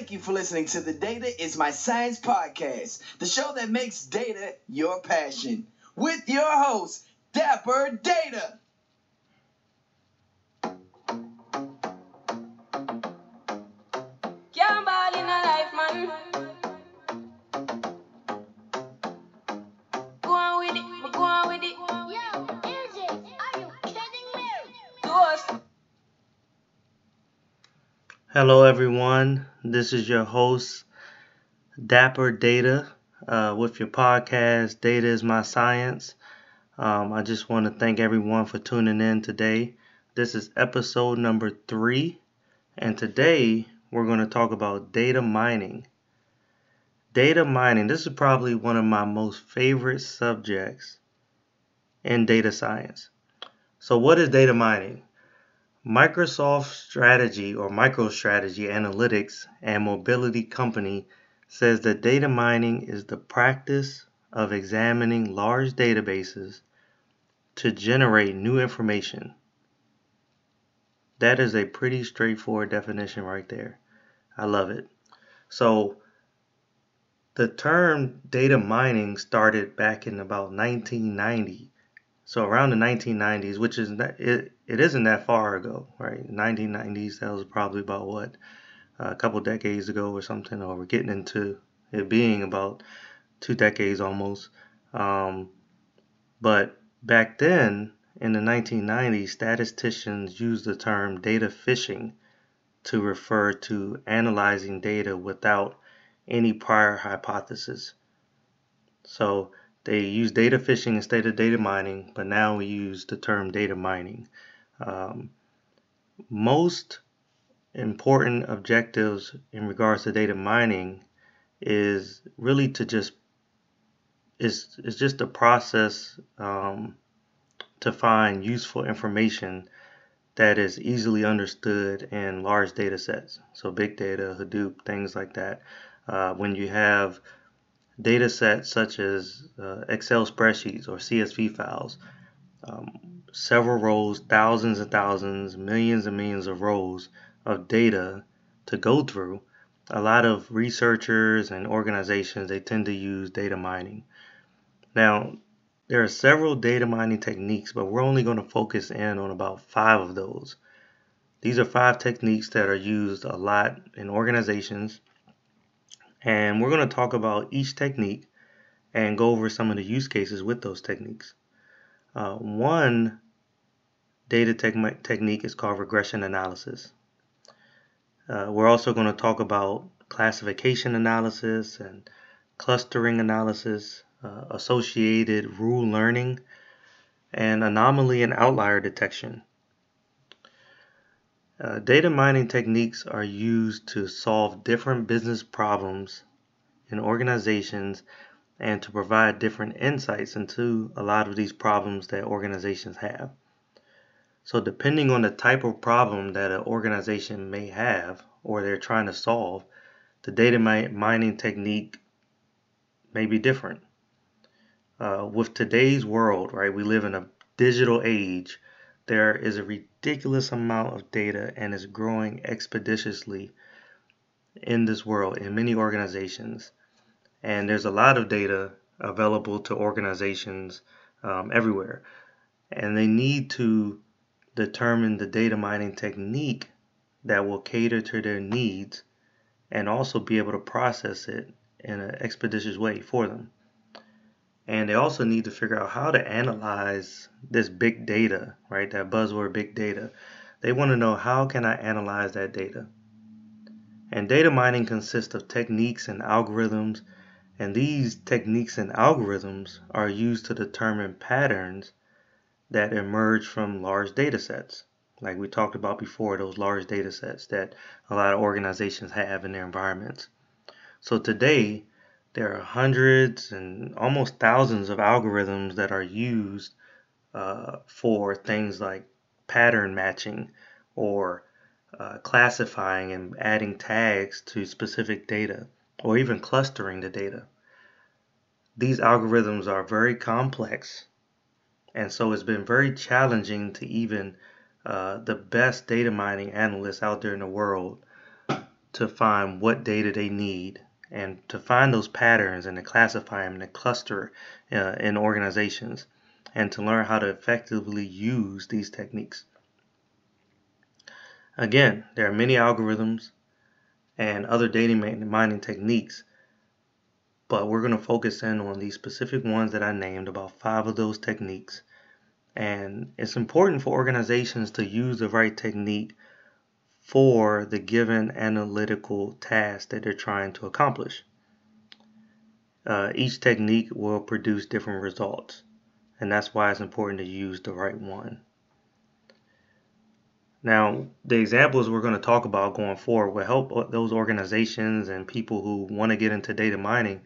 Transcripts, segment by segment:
Thank you for listening to the Data is My Science podcast, the show that makes data your passion, with your host, Dapper Data. Hello, everyone. This is your host, Dapper Data, uh, with your podcast, Data is My Science. Um, I just want to thank everyone for tuning in today. This is episode number three, and today we're going to talk about data mining. Data mining, this is probably one of my most favorite subjects in data science. So, what is data mining? Microsoft Strategy or MicroStrategy Analytics and Mobility Company says that data mining is the practice of examining large databases to generate new information. That is a pretty straightforward definition right there. I love it. So, the term data mining started back in about 1990 so around the 1990s, which is it, it isn't that far ago, right? 1990s, that was probably about what a couple decades ago or something, or we're getting into it being about two decades almost. Um, but back then, in the 1990s, statisticians used the term data fishing to refer to analyzing data without any prior hypothesis. So they use data fishing instead of data mining, but now we use the term data mining. Um, most important objectives in regards to data mining is really to just is is just a process um, to find useful information that is easily understood in large data sets. So big data, Hadoop, things like that. Uh, when you have data sets such as uh, Excel spreadsheets or CSV files, um, several rows, thousands and thousands, millions and millions of rows of data to go through. A lot of researchers and organizations they tend to use data mining. Now, there are several data mining techniques, but we're only going to focus in on about five of those. These are five techniques that are used a lot in organizations and we're going to talk about each technique and go over some of the use cases with those techniques. Uh, one data te- technique is called regression analysis. Uh, we're also going to talk about classification analysis and clustering analysis, uh, associated rule learning, and anomaly and outlier detection. Uh, data mining techniques are used to solve different business problems in organizations and to provide different insights into a lot of these problems that organizations have. So, depending on the type of problem that an organization may have or they're trying to solve, the data mining technique may be different. Uh, with today's world, right, we live in a digital age there is a ridiculous amount of data and is growing expeditiously in this world in many organizations. And there's a lot of data available to organizations um, everywhere. And they need to determine the data mining technique that will cater to their needs and also be able to process it in an expeditious way for them. And they also need to figure out how to analyze this big data, right? That buzzword big data. They want to know how can I analyze that data? And data mining consists of techniques and algorithms, and these techniques and algorithms are used to determine patterns that emerge from large data sets. Like we talked about before, those large data sets that a lot of organizations have in their environments. So today, there are hundreds and almost thousands of algorithms that are used uh, for things like pattern matching or uh, classifying and adding tags to specific data or even clustering the data. These algorithms are very complex and so it's been very challenging to even uh, the best data mining analysts out there in the world to find what data they need and to find those patterns and to classify them and to cluster uh, in organizations and to learn how to effectively use these techniques. Again, there are many algorithms and other data mining techniques, but we're going to focus in on these specific ones that I named, about five of those techniques. And it's important for organizations to use the right technique for the given analytical task that they're trying to accomplish. Uh, each technique will produce different results, and that's why it's important to use the right one. Now, the examples we're going to talk about going forward will help those organizations and people who want to get into data mining.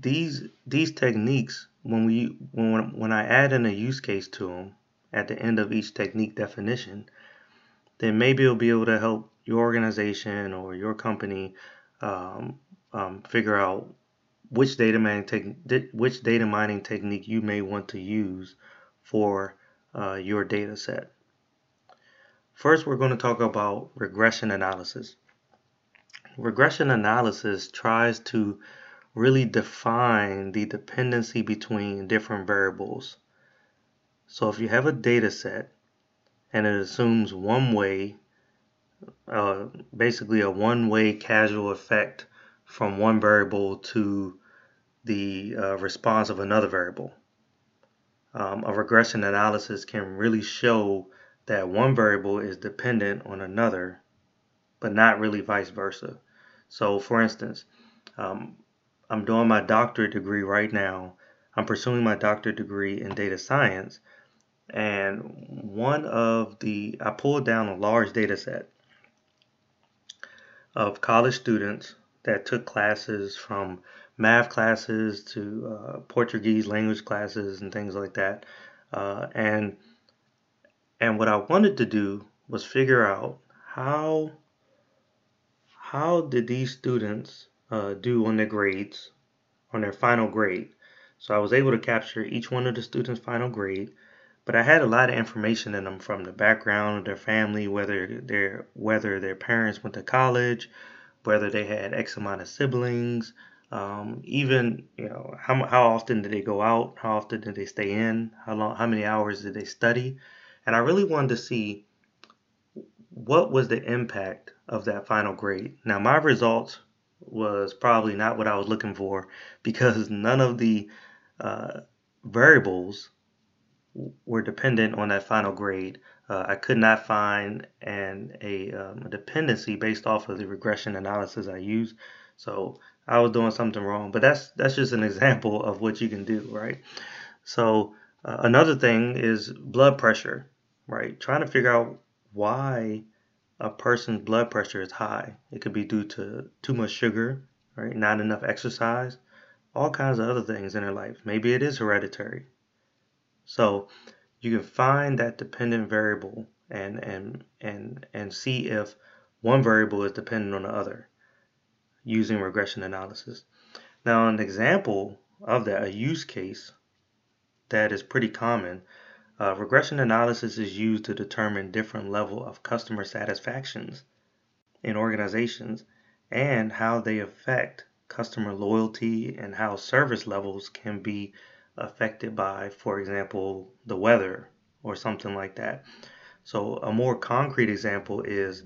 These these techniques, when we when when I add in a use case to them at the end of each technique definition, then maybe it'll be able to help your organization or your company um, um, figure out which data mining te- which data mining technique you may want to use for uh, your data set. First, we're going to talk about regression analysis. Regression analysis tries to really define the dependency between different variables. So if you have a data set and it assumes one way, uh, basically a one-way causal effect from one variable to the uh, response of another variable. Um, a regression analysis can really show that one variable is dependent on another, but not really vice versa. So, for instance, um, I'm doing my doctorate degree right now. I'm pursuing my doctorate degree in data science. And one of the, I pulled down a large data set of college students that took classes from math classes to uh, Portuguese language classes and things like that. Uh, and and what I wanted to do was figure out how how did these students uh, do on their grades, on their final grade. So I was able to capture each one of the students' final grade, but I had a lot of information in them from the background of their family, whether their whether their parents went to college, whether they had X amount of siblings, um, even you know how how often did they go out, how often did they stay in, how long, how many hours did they study, and I really wanted to see what was the impact of that final grade. Now, my results was probably not what I was looking for because none of the uh, variables were dependent on that final grade. Uh, I could not find an a, um, a, dependency based off of the regression analysis I used. So I was doing something wrong. But that's that's just an example of what you can do, right? So uh, another thing is blood pressure right? Trying to figure out why a person's blood pressure is high. It could be due to too much sugar, right? Not enough exercise, all kinds of other things in their life. Maybe it is hereditary. So you can find that dependent variable and and and and see if one variable is dependent on the other using regression analysis. Now an example of that, a use case that is pretty common uh, regression analysis is used to determine different level of customer satisfactions in organizations and how they affect customer loyalty and how service levels can be affected by, for example, the weather or something like that. So a more concrete example is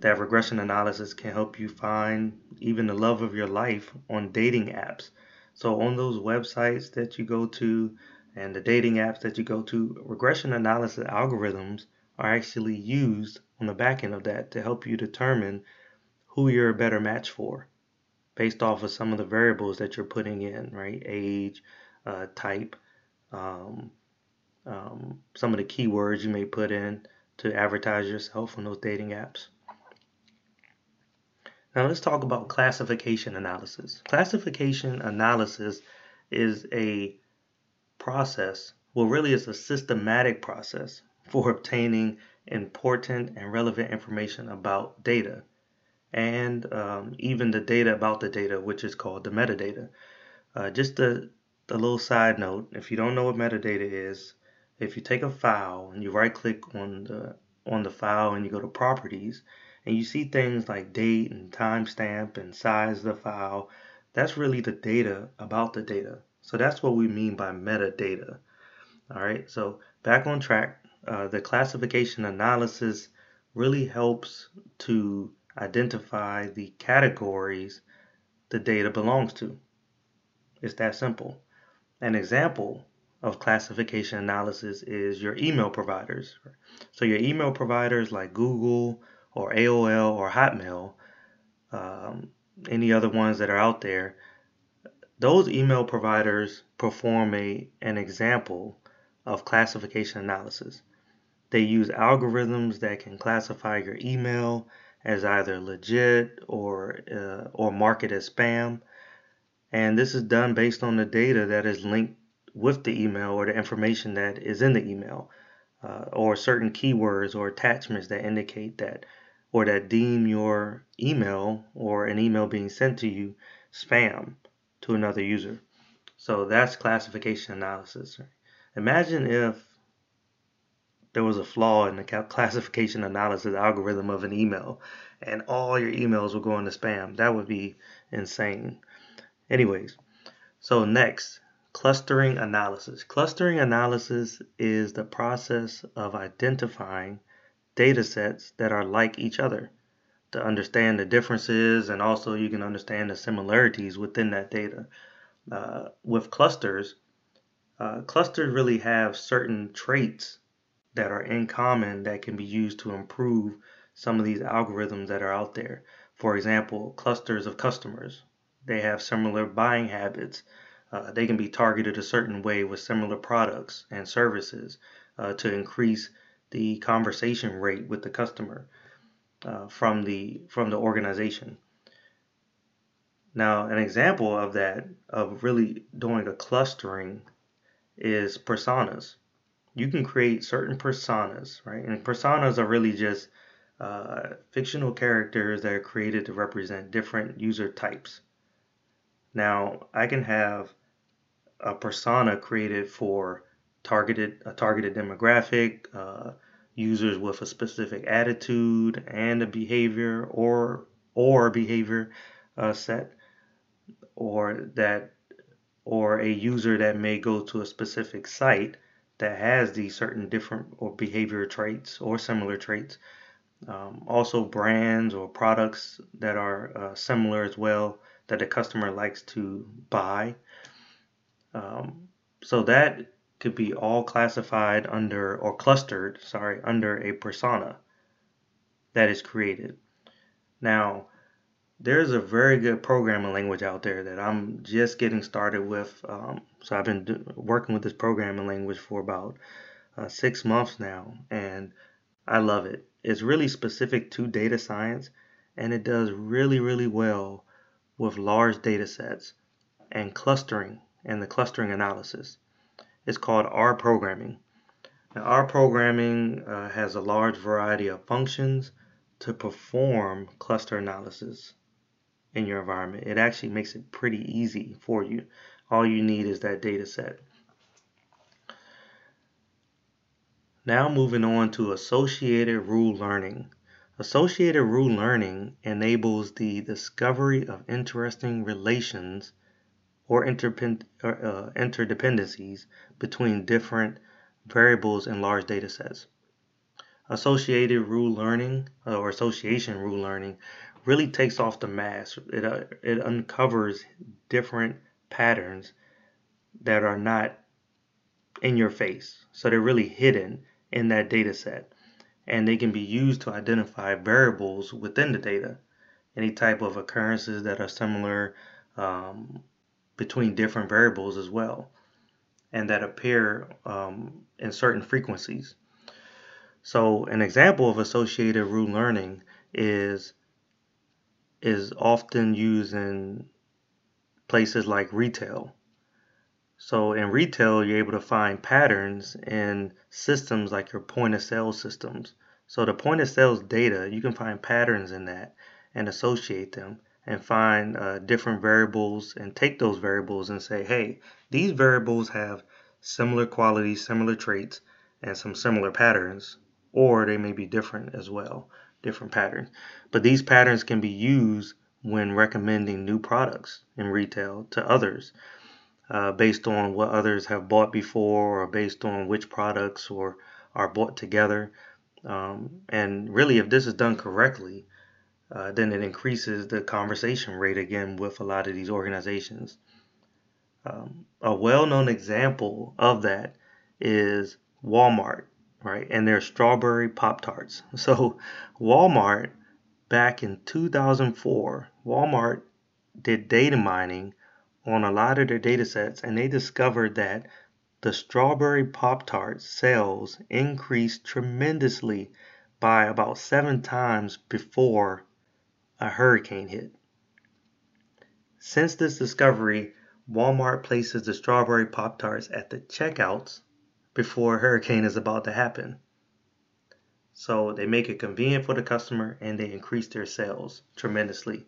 that regression analysis can help you find even the love of your life on dating apps. So on those websites that you go to and the dating apps that you go to, regression analysis algorithms are actually used on the back end of that to help you determine who you're a better match for based off of some of the variables that you're putting in, right? Age, uh, type, um, um, some of the keywords you may put in to advertise yourself on those dating apps. Now let's talk about classification analysis. Classification analysis is a process, well, really, it's a systematic process for obtaining important and relevant information about data and um, even the data about the data, which is called the metadata. Uh, just a, a little side note if you don't know what metadata is, if you take a file and you right click on the on the file and you go to properties and you see things like date and timestamp and size of the file, that's really the data about the data. So that's what we mean by metadata. All right, so back on track, uh, the classification analysis really helps to identify the categories the data belongs to. It's that simple. An example of classification analysis is your email providers. So your email providers like Google or AOL or Hotmail, um, any other ones that are out there, those email providers perform a, an example of classification analysis. They use algorithms that can classify your email as either legit or uh, or mark it as spam. And this is done based on the data that is linked with the email or the information that is in the email, uh, or certain keywords or attachments that indicate that or that deem your email or an email being sent to you spam to another user. So that's classification analysis. Imagine if there was a flaw in the classification analysis algorithm of an email and all your emails were going to spam. That would be insane. Anyways, so next, clustering analysis. Clustering analysis is the process of identifying data sets that are like each other to understand the differences and also you can understand the similarities within that data. Uh, with clusters, uh, clusters really have certain traits that are in common that can be used to improve some of these algorithms that are out there. For example, clusters of customers. They have similar buying habits. Uh, they can be targeted a certain way with similar products and services uh, to increase the conversation rate with the customer uh, from the from the organization. Now, an example of that, of really doing a clustering, is personas you can create certain personas, right? And personas are really just uh, fictional characters that are created to represent different user types. Now, I can have a persona created for targeted a targeted demographic, uh, users with a specific attitude and a behavior or or behavior uh, set, or that or a user that may go to a specific site that has these certain different or behavior traits or similar traits. Um, also, brands or products that are uh, similar as well that the customer likes to buy. Um, so that could be all classified under or clustered, sorry, under a persona that is created. Now, there's a very good programming language out there that I'm just getting started with. Um, so I've been do- working with this programming language for about uh, six months now, and I love it. It's really specific to data science, and it does really, really well with large data sets and clustering and the clustering analysis. It's called R programming. Now, R programming uh, has a large variety of functions to perform cluster analysis in your environment. It actually makes it pretty easy for you. All you need is that data set. Now moving on to associated rule learning. Associated rule learning enables the discovery of interesting relations or, uh, interdependencies between different variables in large data sets. Associated rule learning or association rule learning really takes off the mask. It, uh, it uncovers different patterns that are not in your face. So they're really hidden in that data set. And they can be used to identify variables within the data. Any type of occurrences that are similar um, between different variables as well. And that appear um, in certain frequencies. So an example of associated rule learning is is often used in places like retail. So in retail, you're able to find patterns in systems like your point of sale systems. So the point of sales data, you can find patterns in that and associate them and find uh, different variables and take those variables and say, hey, these variables have similar qualities, similar traits, and some similar patterns, or they may be different as well different patterns. But these patterns can be used when recommending new products in retail to others uh, based on what others have bought before or based on which products or are bought together. Um, and really, if this is done correctly, uh, then it increases the conversation rate again with a lot of these organizations. Um, a well known example of that is Walmart, right? And their strawberry Pop Tarts. So, Walmart, back in 2004, Walmart did data mining on a lot of their data sets and they discovered that the strawberry Pop Tart sales increased tremendously by about seven times before a hurricane hit. Since this discovery, Walmart places the strawberry Pop Tarts at the checkouts before a hurricane is about to happen. So they make it convenient for the customer and they increase their sales tremendously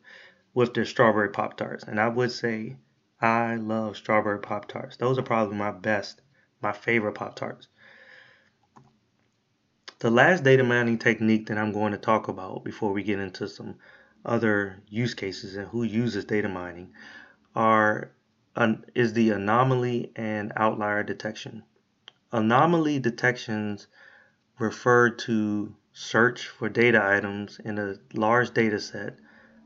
with their strawberry Pop Tarts. And I would say I love strawberry Pop Tarts. Those are probably my best, my favorite Pop Tarts. The last data mining technique that I'm going to talk about before we get into some other use cases and who uses data mining are is the anomaly and outlier detection. Anomaly detections refer to search for data items in a large data set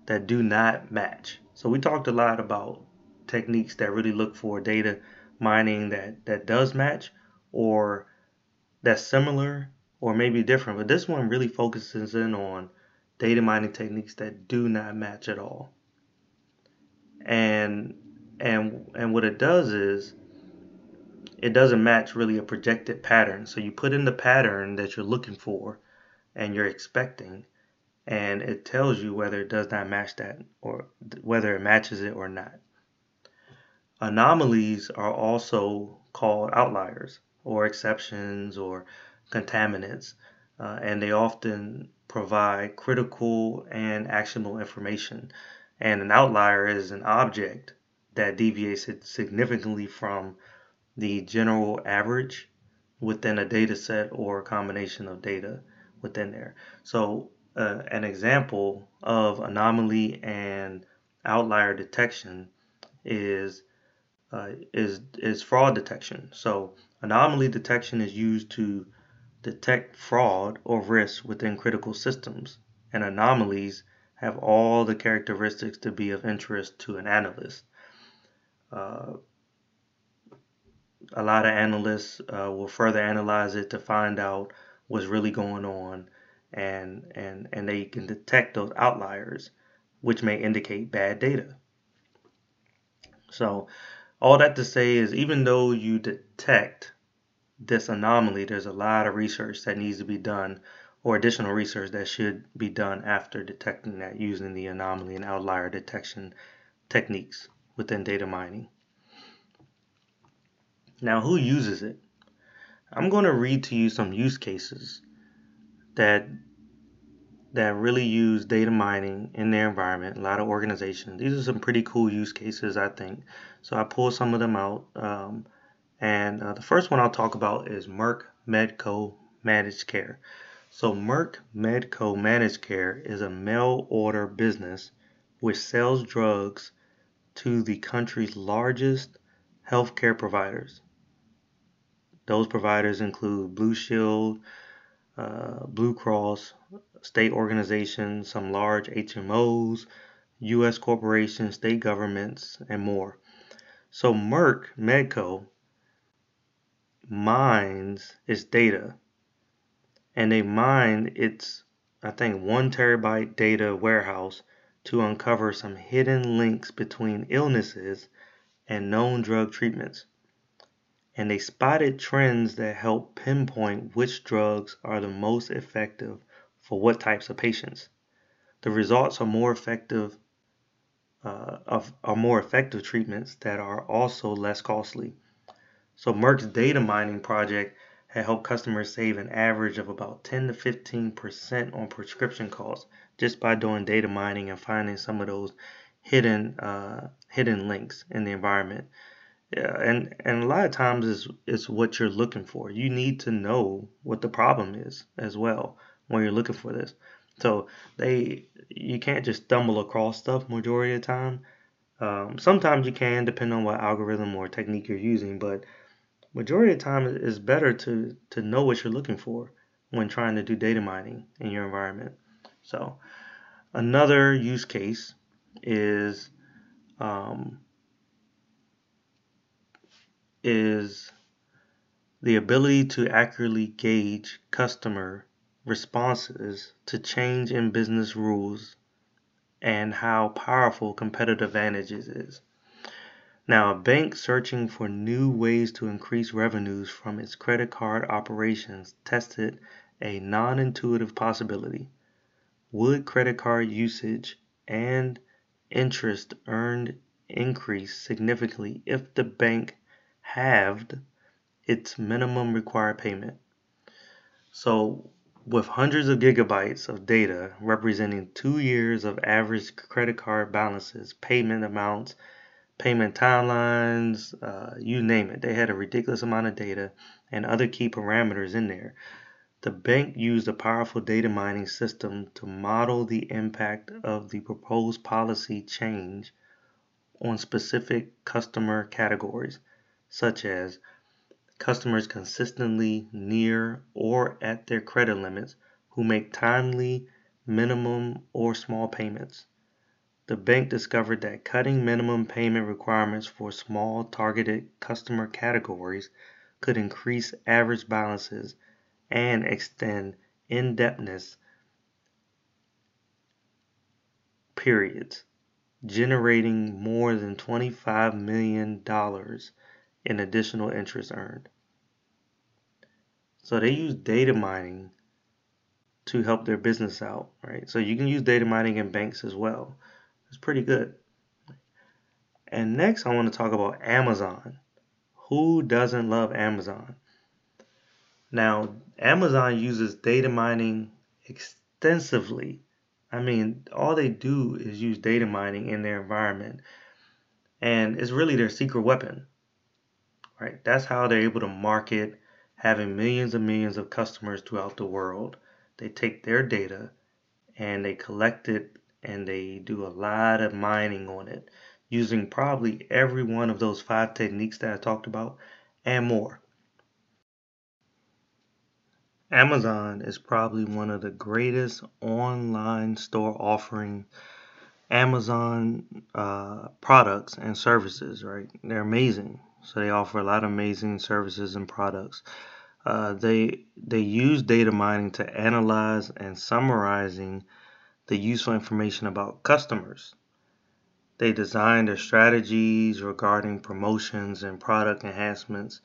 that do not match. So we talked a lot about techniques that really look for data mining that, that does match or that's similar or maybe different. But this one really focuses in on data mining techniques that do not match at all. And and and what it does is it doesn't match really a projected pattern. So you put in the pattern that you're looking for and you're expecting and it tells you whether it does not match that or whether it matches it or not. Anomalies are also called outliers or exceptions or contaminants, uh, and they often provide critical and actionable information. And an outlier is an object that deviates significantly from the general average within a data set or a combination of data within there. So, uh, an example of anomaly and outlier detection is uh, is is fraud detection. So anomaly detection is used to detect fraud or risk within critical systems, and anomalies have all the characteristics to be of interest to an analyst. Uh, a lot of analysts uh, will further analyze it to find out what's really going on, and and and they can detect those outliers, which may indicate bad data. So all that to say is even though you detect this anomaly, there's a lot of research that needs to be done or additional research that should be done after detecting that using the anomaly and outlier detection techniques within data mining. Now, who uses it? I'm going to read to you some use cases that that really use data mining in their environment. A lot of organizations. These are some pretty cool use cases, I think. So I pulled some of them out. Um, and uh, the first one I'll talk about is Merck Medco Managed Care. So Merck Medco Managed Care is a mail order business which sells drugs to the country's largest healthcare providers. Those providers include Blue Shield, uh, Blue Cross, state organizations, some large HMOs, U.S. corporations, state governments, and more. So Merck Medco mines its data and they mine its, I think, one terabyte data warehouse to uncover some hidden links between illnesses and known drug treatments and they spotted trends that help pinpoint which drugs are the most effective for what types of patients. The results are more effective uh, of are more effective treatments that are also less costly. So Merck's data mining project had helped customers save an average of about 10 to 15 percent on prescription costs just by doing data mining and finding some of those hidden uh, hidden links in the environment yeah, and and a lot of times is is what you're looking for. You need to know what the problem is as well when you're looking for this. So they you can't just stumble across stuff majority of the time. Um, sometimes you can, depending on what algorithm or technique you're using, but majority of the time it's better to to know what you're looking for when trying to do data mining in your environment. So another use case is um, is the ability to accurately gauge customer responses to change in business rules and how powerful competitive advantages is. Now, a bank searching for new ways to increase revenues from its credit card operations tested a non intuitive possibility. Would credit card usage and interest earned increase significantly if the bank halved its minimum required payment? So, with hundreds of gigabytes of data representing two years of average credit card balances, payment amounts, payment timelines, uh, you name it. They had a ridiculous amount of data and other key parameters in there. The bank used a powerful data mining system to model the impact of the proposed policy change on specific customer categories, such as customers consistently near or at their credit limits who make timely, minimum, or small payments. The bank discovered that cutting minimum payment requirements for small targeted customer categories could increase average balances and extend indebtedness periods, generating more than $25 million in additional interest earned. So they use data mining to help their business out, right? So you can use data mining in banks as well. It's pretty good. And next, I want to talk about Amazon. Who doesn't love Amazon? Now, Amazon uses data mining extensively. I mean, all they do is use data mining in their environment, and it's really their secret weapon right? That's how they're able to market having millions and millions of customers throughout the world. They take their data and they collect it and they do a lot of mining on it using probably every one of those five techniques that I talked about and more. Amazon is probably one of the greatest online store offering Amazon uh, products and services, right? They're amazing. So they offer a lot of amazing services and products. Uh, they they use data mining to analyze and summarizing the useful information about customers. They design their strategies regarding promotions and product enhancements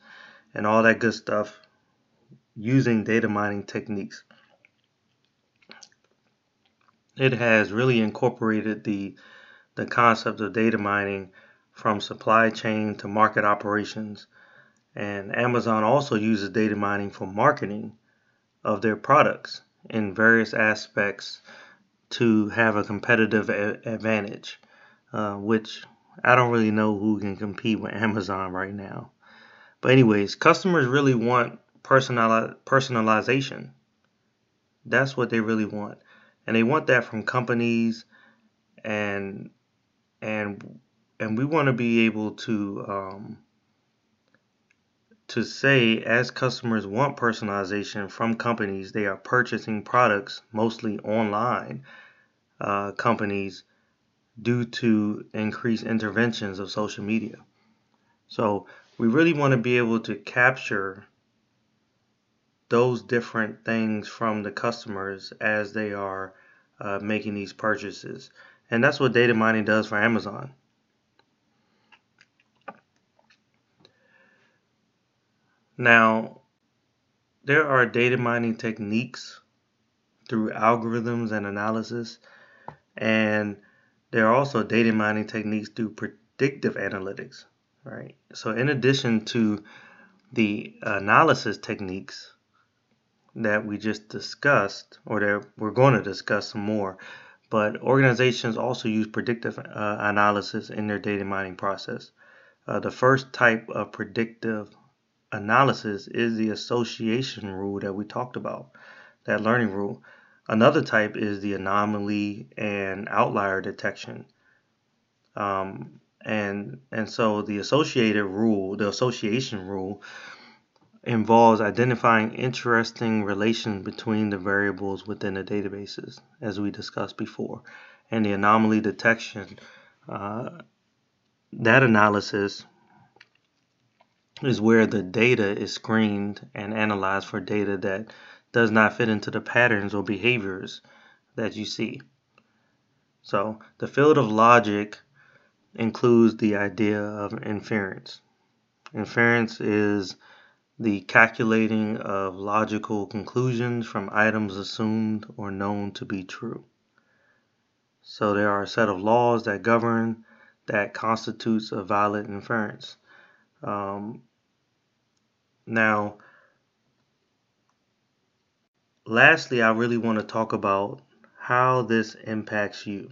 and all that good stuff using data mining techniques. It has really incorporated the the concept of data mining from supply chain to market operations. And Amazon also uses data mining for marketing of their products in various aspects to have a competitive a- advantage, uh, which I don't really know who can compete with Amazon right now. But, anyways, customers really want personali- personalization. That's what they really want. And they want that from companies and and and we want to be able to um, to say as customers want personalization from companies they are purchasing products mostly online uh, companies due to increased interventions of social media. So we really want to be able to capture those different things from the customers as they are uh, making these purchases. And that's what data mining does for amazon Now, there are data mining techniques through algorithms and analysis, and there are also data mining techniques through predictive analytics, right? So, in addition to the analysis techniques that we just discussed, or that we're going to discuss some more, but organizations also use predictive uh, analysis in their data mining process. Uh, the first type of predictive analysis is the association rule that we talked about, that learning rule. Another type is the anomaly and outlier detection. Um, and and so the associated rule, the association rule, involves identifying interesting relations between the variables within the databases, as we discussed before. And the anomaly detection, uh, that analysis is where the data is screened and analyzed for data that does not fit into the patterns or behaviors that you see. So the field of logic includes the idea of inference. Inference is the calculating of logical conclusions from items assumed or known to be true. So there are a set of laws that govern that constitutes a valid inference. Um, now, lastly, I really want to talk about how this impacts you.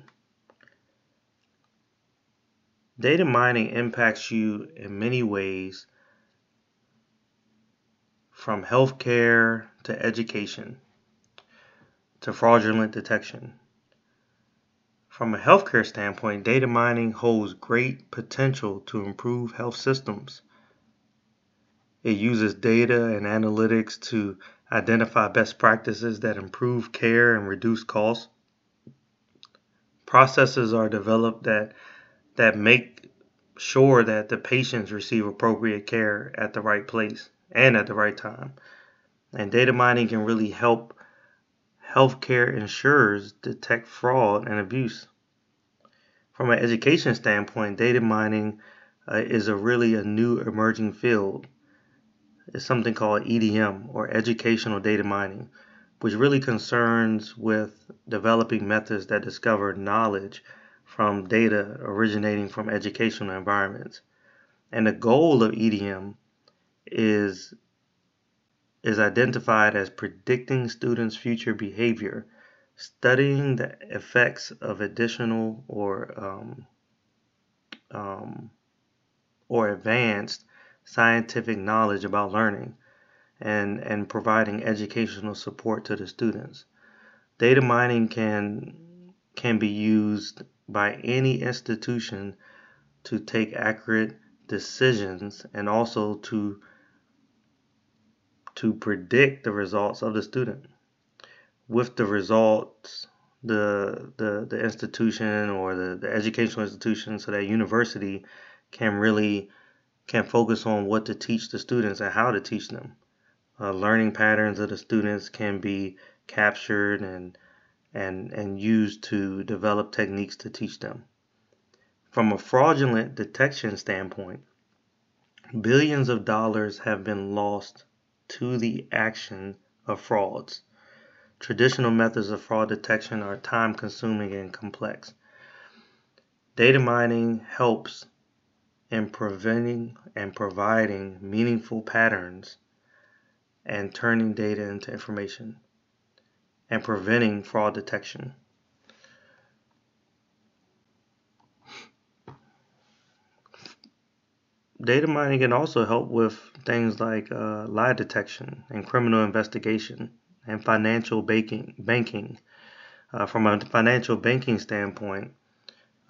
Data mining impacts you in many ways from healthcare to education to fraudulent detection. From a healthcare standpoint, data mining holds great potential to improve health systems. It uses data and analytics to identify best practices that improve care and reduce costs. Processes are developed that that make sure that the patients receive appropriate care at the right place and at the right time. And data mining can really help healthcare insurers detect fraud and abuse. From an education standpoint, data mining uh, is a really a new emerging field. It's something called EDM or educational data mining, which really concerns with developing methods that discover knowledge from data originating from educational environments. And the goal of EDM is is identified as predicting students' future behavior, studying the effects of additional or um, um, or advanced scientific knowledge about learning, and and providing educational support to the students. Data mining can can be used by any institution to take accurate decisions and also to to predict the results of the student. With the results, the the, the institution or the, the educational institution, so that university can really can focus on what to teach the students and how to teach them. Uh, learning patterns of the students can be captured and and and used to develop techniques to teach them. From a fraudulent detection standpoint, billions of dollars have been lost to the action of frauds. Traditional methods of fraud detection are time consuming and complex. Data mining helps in preventing and providing meaningful patterns and turning data into information and preventing fraud detection. Data mining can also help with things like uh, lie detection and criminal investigation and financial banking. banking. Uh, from a financial banking standpoint,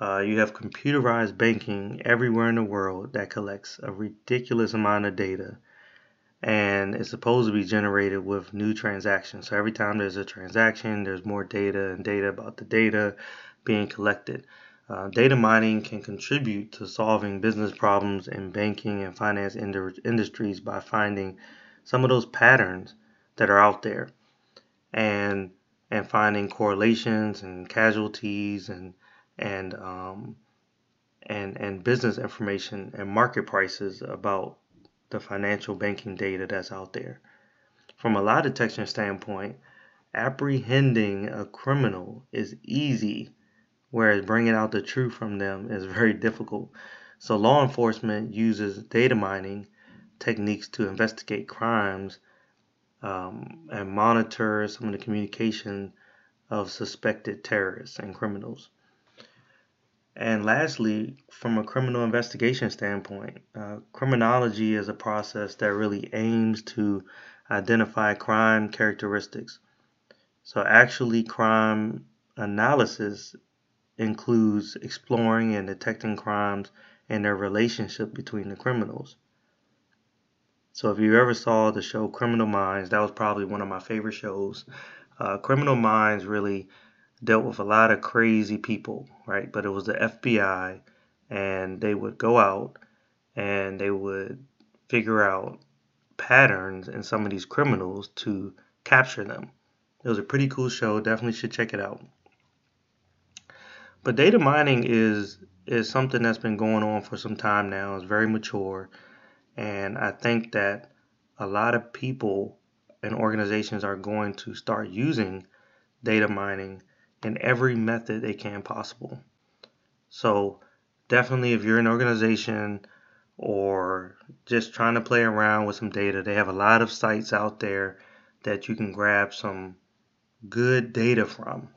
uh, you have computerized banking everywhere in the world that collects a ridiculous amount of data and it's supposed to be generated with new transactions. So every time there's a transaction, there's more data and data about the data being collected. Uh, data mining can contribute to solving business problems in banking and finance industries by finding some of those patterns that are out there and and finding correlations and casualties and and um, and and business information and market prices about the financial banking data that's out there. From a lie detection standpoint, apprehending a criminal is easy, whereas bringing out the truth from them is very difficult. So, law enforcement uses data mining techniques to investigate crimes um, and monitor some of the communication of suspected terrorists and criminals. And lastly, from a criminal investigation standpoint, uh, criminology is a process that really aims to identify crime characteristics, So, actually, crime analysis includes exploring and detecting crimes and their relationship between the criminals. So, if you ever saw the show Criminal Minds, that was probably one of my favorite shows. Uh, Criminal Minds really dealt with a lot of crazy people, right? But it was the FBI, and they would go out and they would figure out patterns in some of these criminals to capture them. It was a pretty cool show. Definitely should check it out. But data mining is is something that's been going on for some time now. It's very mature, and I think that a lot of people and organizations are going to start using data mining in every method they can possible. So definitely if you're an organization or just trying to play around with some data, they have a lot of sites out there that you can grab some good data from.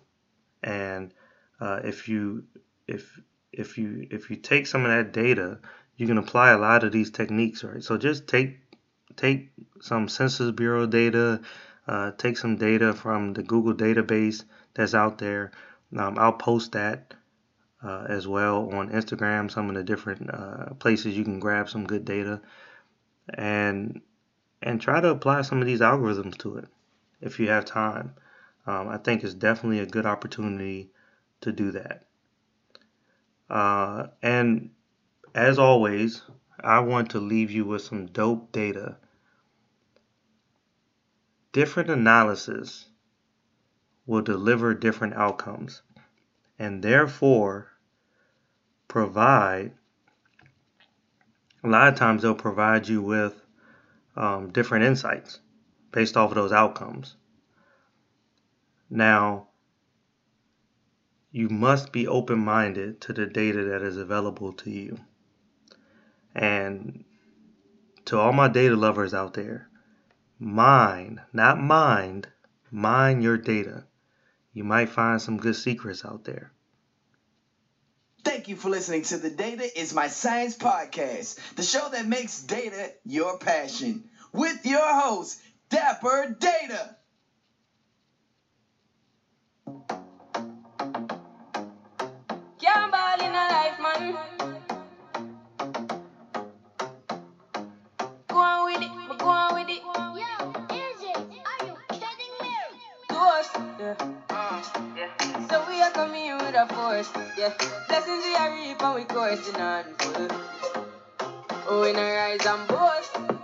And uh, if you if if you if you take some of that data, you can apply a lot of these techniques, right? So just take take some Census Bureau data, uh, take some data from the Google database that's out there. Um, I'll post that uh, as well on Instagram, some of the different uh, places you can grab some good data, and and try to apply some of these algorithms to it if you have time. Um, I think it's definitely a good opportunity to do that. Uh, and as always, I want to leave you with some dope data. Different analysis will deliver different outcomes and therefore provide a lot of times they'll provide you with um, different insights based off of those outcomes. Now you must be open-minded to the data that is available to you. And to all my data lovers out there mine not mind mine your data you might find some good secrets out there. Thank you for listening to the Data is My Science podcast, the show that makes data your passion, with your host, Dapper Data. Can't in a life, man. Go on with it, go on with it. Yo, is? Are you kidding me? To yeah. Yeah. So we are coming in with a force, yeah. Blessings we are reap and we coursing on full. Oh, in a rise and boast.